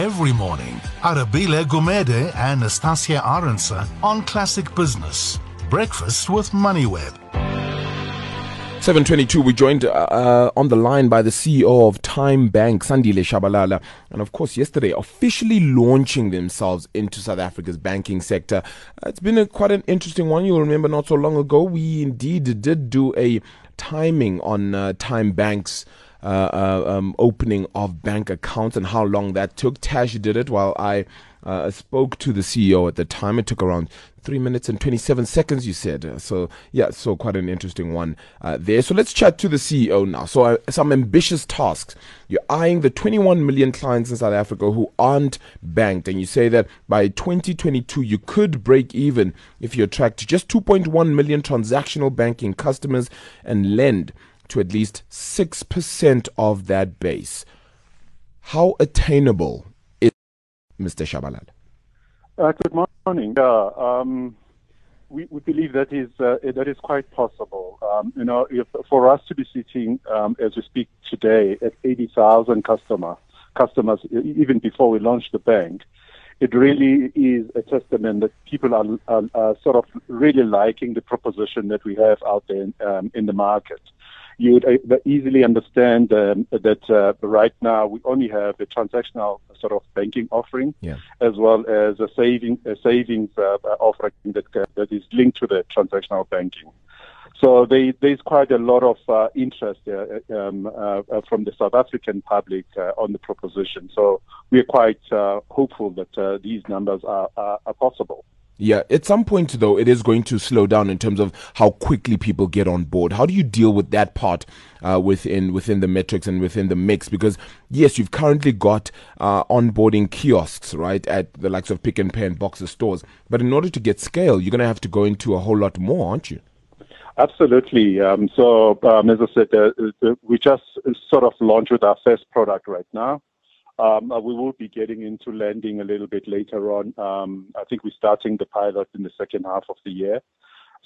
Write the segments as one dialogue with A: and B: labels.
A: every morning. Arabile Gumede and Nastassia Arendse on Classic Business. Breakfast with MoneyWeb.
B: 722, we joined uh, on the line by the CEO of TymeBank, Sandile Shabalala, and of course, yesterday officially launching themselves into South Africa's banking sector. Uh, it's been a, quite an interesting one. You'll remember not so long ago, we indeed did do a timing on uh, TymeBank's. Uh, uh, um, opening of bank accounts and how long that took. Tash did it while I uh, spoke to the CEO at the time. It took around three minutes and 27 seconds, you said. So, yeah, so quite an interesting one uh, there. So, let's chat to the CEO now. So, uh, some ambitious tasks. You're eyeing the 21 million clients in South Africa who aren't banked, and you say that by 2022, you could break even if you attract just 2.1 million transactional banking customers and lend to at least 6% of that base. How attainable is Mr. Shabalala?
C: Uh, good morning. Yeah, um, we, we, believe that is uh, that is quite possible. Um, you know, if, for us to be sitting um, as we speak today at 80,000 customer customers, even before we launched the bank, it really is a testament that people are, are, are sort of really liking the proposition that we have out there um, in the market you would uh, easily understand um, that uh, right now we only have a transactional sort of banking offering,
B: yeah.
C: as well as a saving a savings uh, offering that uh, that is linked to the transactional banking. So they, there's quite a lot of uh, interest uh, um, from the South African public on the proposition. So we are quite hopeful that these numbers are, are, are possible.
B: Yeah, at some point though, it is going to slow down in terms of how quickly people get on board. How do you deal with that part uh, within within the metrics and within the mix? Because yes, you've currently got uh, onboarding kiosks, right, at the likes of Pick n Pay and Boxer stores. But in order to get scale, you're going to have to go into a whole lot more, aren't you?
C: Absolutely. Um, so, um, as I said, uh, uh we just sort of launched with our first product right now. Um, uh, we will be getting into lending a little bit later on. Um, I think we're starting the pilot in the second half of the year.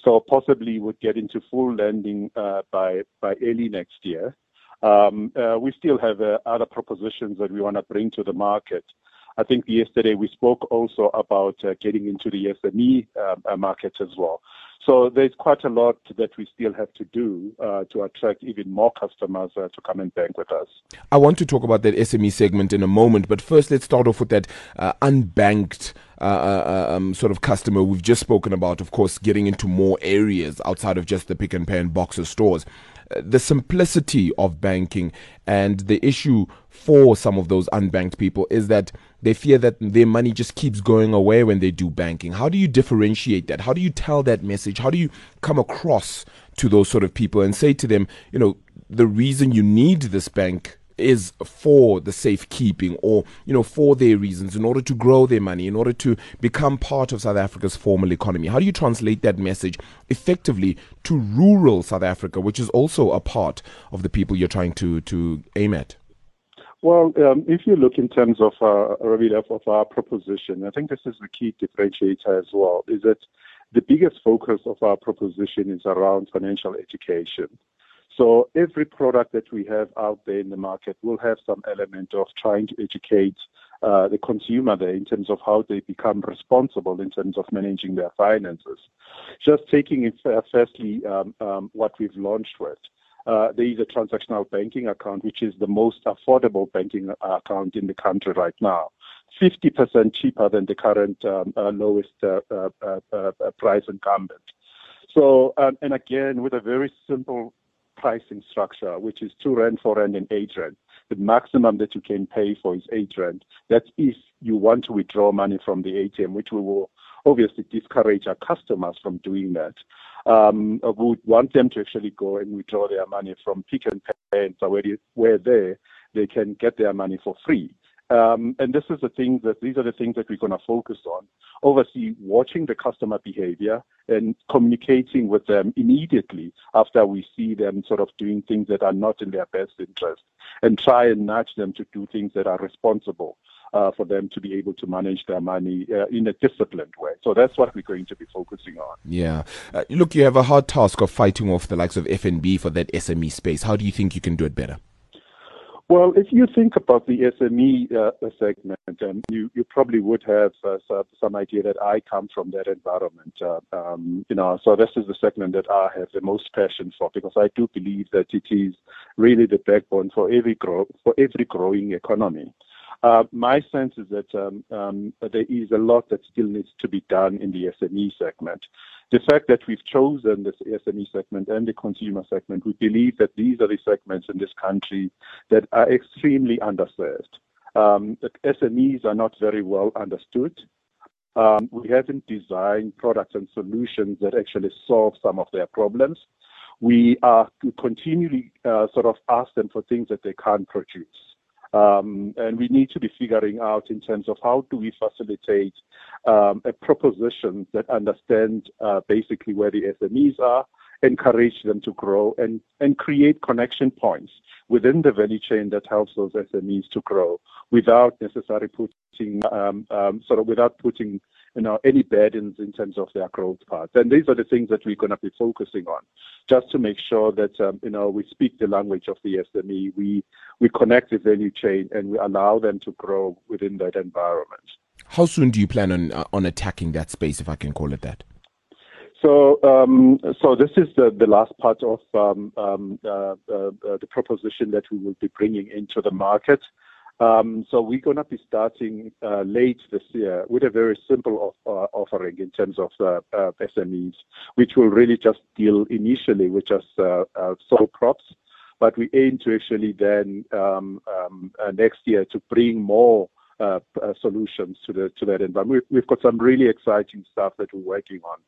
C: So possibly would get into full lending uh, by by early next year. Um, uh, we still have other propositions that we want to bring to the market. I think yesterday we spoke also about uh, getting into the SME um, uh, market as well. So there's quite a lot that we still have to do uh, to attract even more customers uh, to come and bank with us.
B: I want to talk about that SME segment in a moment, but first let's start off with that uh, unbanked. Uh, uh, um, sort of customer we've just spoken about, of course, getting into more areas outside of just the Pick n Pay and Boxer stores the simplicity of banking and the issue for some of those unbanked people is that they fear that their money just keeps going away when they do banking. How do you differentiate that? How do you tell that message? How do you come across to those sort of people and say to them, you know, the reason you need this bank is for the safekeeping or you know for their reasons in order to grow their money in order to become part of South Africa's formal economy how do you translate that message effectively to rural South Africa which is also a part of the people you're trying to to aim at
C: well, um, if you look in terms of uh, of our proposition, I think this is the key differentiator as well. Is that the biggest focus of our proposition is around financial education. So every product that we have out there in the market will have some element of trying to educate uh, the consumer there in terms of how they become responsible in terms of managing their finances. Just taking it uh, firstly um, um, what we've launched with. Uh, there is a transactional banking account, which is the most affordable banking account in the country right now. 50% cheaper than the current um, uh, lowest uh, uh, price incumbent. So, um, and again, with a very simple pricing structure, which is two rand, four rand, and eight rand. The maximum that you can pay for is eight rand. That's if you want to withdraw money from the ATM, which we will obviously discourage our customers from doing that. Um, we would want them to actually go and withdraw their money from Pick n Pay, and where, where they they can get their money for free. Um, and this is the things that these are the things that we're going to focus on. Obviously, watching the customer behavior and communicating with them immediately after we see them sort of doing things that are not in their best interest, and try and nudge them to do things that are responsible. Uh, for them to be able to manage their money uh, in a disciplined way. So that's what we're going to be focusing on.
B: Yeah. Uh, look, you have a hard task of fighting off the likes of FNB for that SME space. How do you think you can do it better?
C: Well, if you think about the SME uh, segment, um, you, you probably would have uh, some idea that I come from that environment. Uh, um, you know, so this is the segment that I have the most passion for because I do believe that it is really the backbone for every grow for every growing economy. Uh, my sense is that um, um, there is a lot that still needs to be done in the SME segment the fact that we've chosen this SME segment and the consumer segment, we believe that these are the segments in this country that are extremely underserved. Um, SMEs are not very well understood. Um, we haven't designed products and solutions that actually solve some of their problems. We are continually uh, sort of ask them for things that they can't produce. Um, and we need to be figuring out in terms of how do we facilitate um, a proposition that understand uh, basically where the SMEs are, encourage them to grow, and, and create connection points within the value chain that helps those SMEs to grow without necessarily putting um, um, sort of without putting you know, any burdens in terms of their growth path. And these are the things that we're going to be focusing on, just to make sure that, um, you know, we speak the language of the SME, we, we connect the value chain, and we allow them to grow within that environment.
B: How soon do you plan on, uh, on attacking that space, if I can call it that?
C: So, um, so this is the, the last part of um, um, uh, uh, uh the proposition that we will be bringing into the market. Um, so we're going to be starting uh, late this year with a very simple of, uh, offering in terms of uh, uh SMEs, which will really just deal initially with just uh, uh, sole props. But we aim to actually then um, um, next year to bring more solutions to the to that environment. We've, got some really exciting stuff that we're working on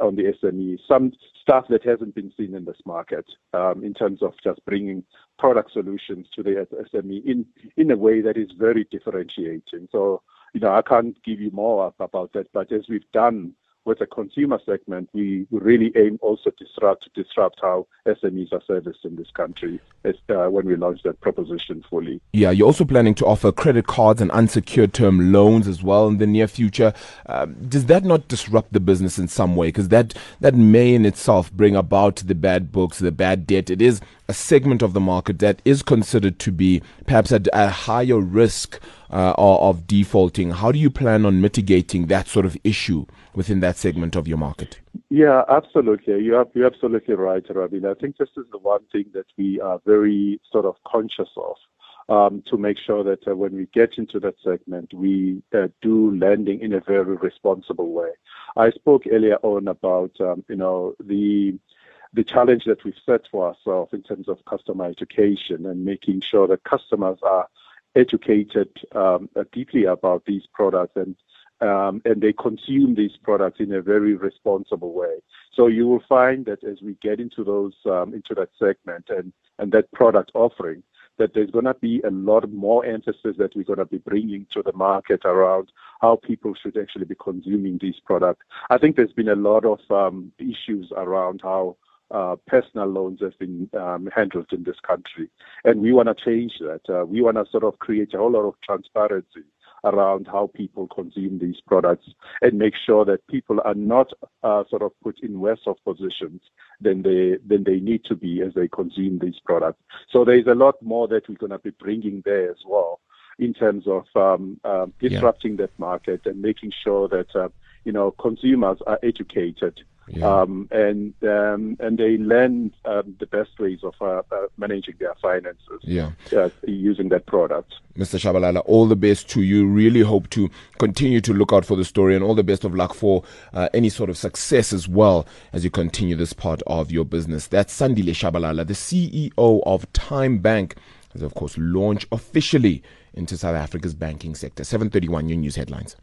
C: on the SME. Some stuff that hasn't been seen in this market um, in terms of just bringing product solutions to the SME in in a way that is very differentiating. So, you know, I can't give you more about that, but as we've done with the consumer segment, we really aim also disrupt to disrupt how SMEs are serviced in this country as, uh, when we launch that proposition fully.
B: Yeah, you're also planning to offer credit cards and unsecured term loans as well in the near future. Um, does that not disrupt the business in some way? Because that that may in itself bring about the bad books, the bad debt. It is a segment of the market that is considered to be perhaps at a higher risk uh, of defaulting. How do you plan on mitigating that sort of issue within that segment of your market?
C: Yeah, absolutely. You are, you're absolutely right, Rabin. I think this is the one thing that we are very sort of conscious of. Um, to make sure that uh, when we get into that segment, we uh, do lending in a very responsible way. I spoke earlier on about, um, you know, the the challenge that we've set for ourselves in terms of customer education and making sure that customers are educated um, uh, deeply about these products and um, and they consume these products in a very responsible way. So you will find that as we get into those um, into that segment and and that product offering, that there's going to be a lot more emphasis that we're going to be bringing to the market around how people should actually be consuming these products. I think there's been a lot of um, issues around how uh, personal loans have been um, handled in this country. And we want to change that. Uh, we want to sort of create a whole lot of transparency around how people consume these products and make sure that people are not uh, sort of put in worse off positions than they than they need to be as they consume these products. So there is a lot more that we're going to be bringing there as well in terms of um, uh, disrupting yeah. that market and making sure that uh, you know consumers are educated yeah. Um, and um, and they learn um, the best ways of uh, uh, managing their finances yeah. Uh, using that product.
B: Mr. Shabalala, all the best to you. Really hope to continue to look out for the story and all the best of luck for uh, any sort of success as well as you continue this part of your business. That's Sandile Shabalala, the CEO of TymeBank, has of course launched officially into South Africa's banking sector. 731 New News Headlines.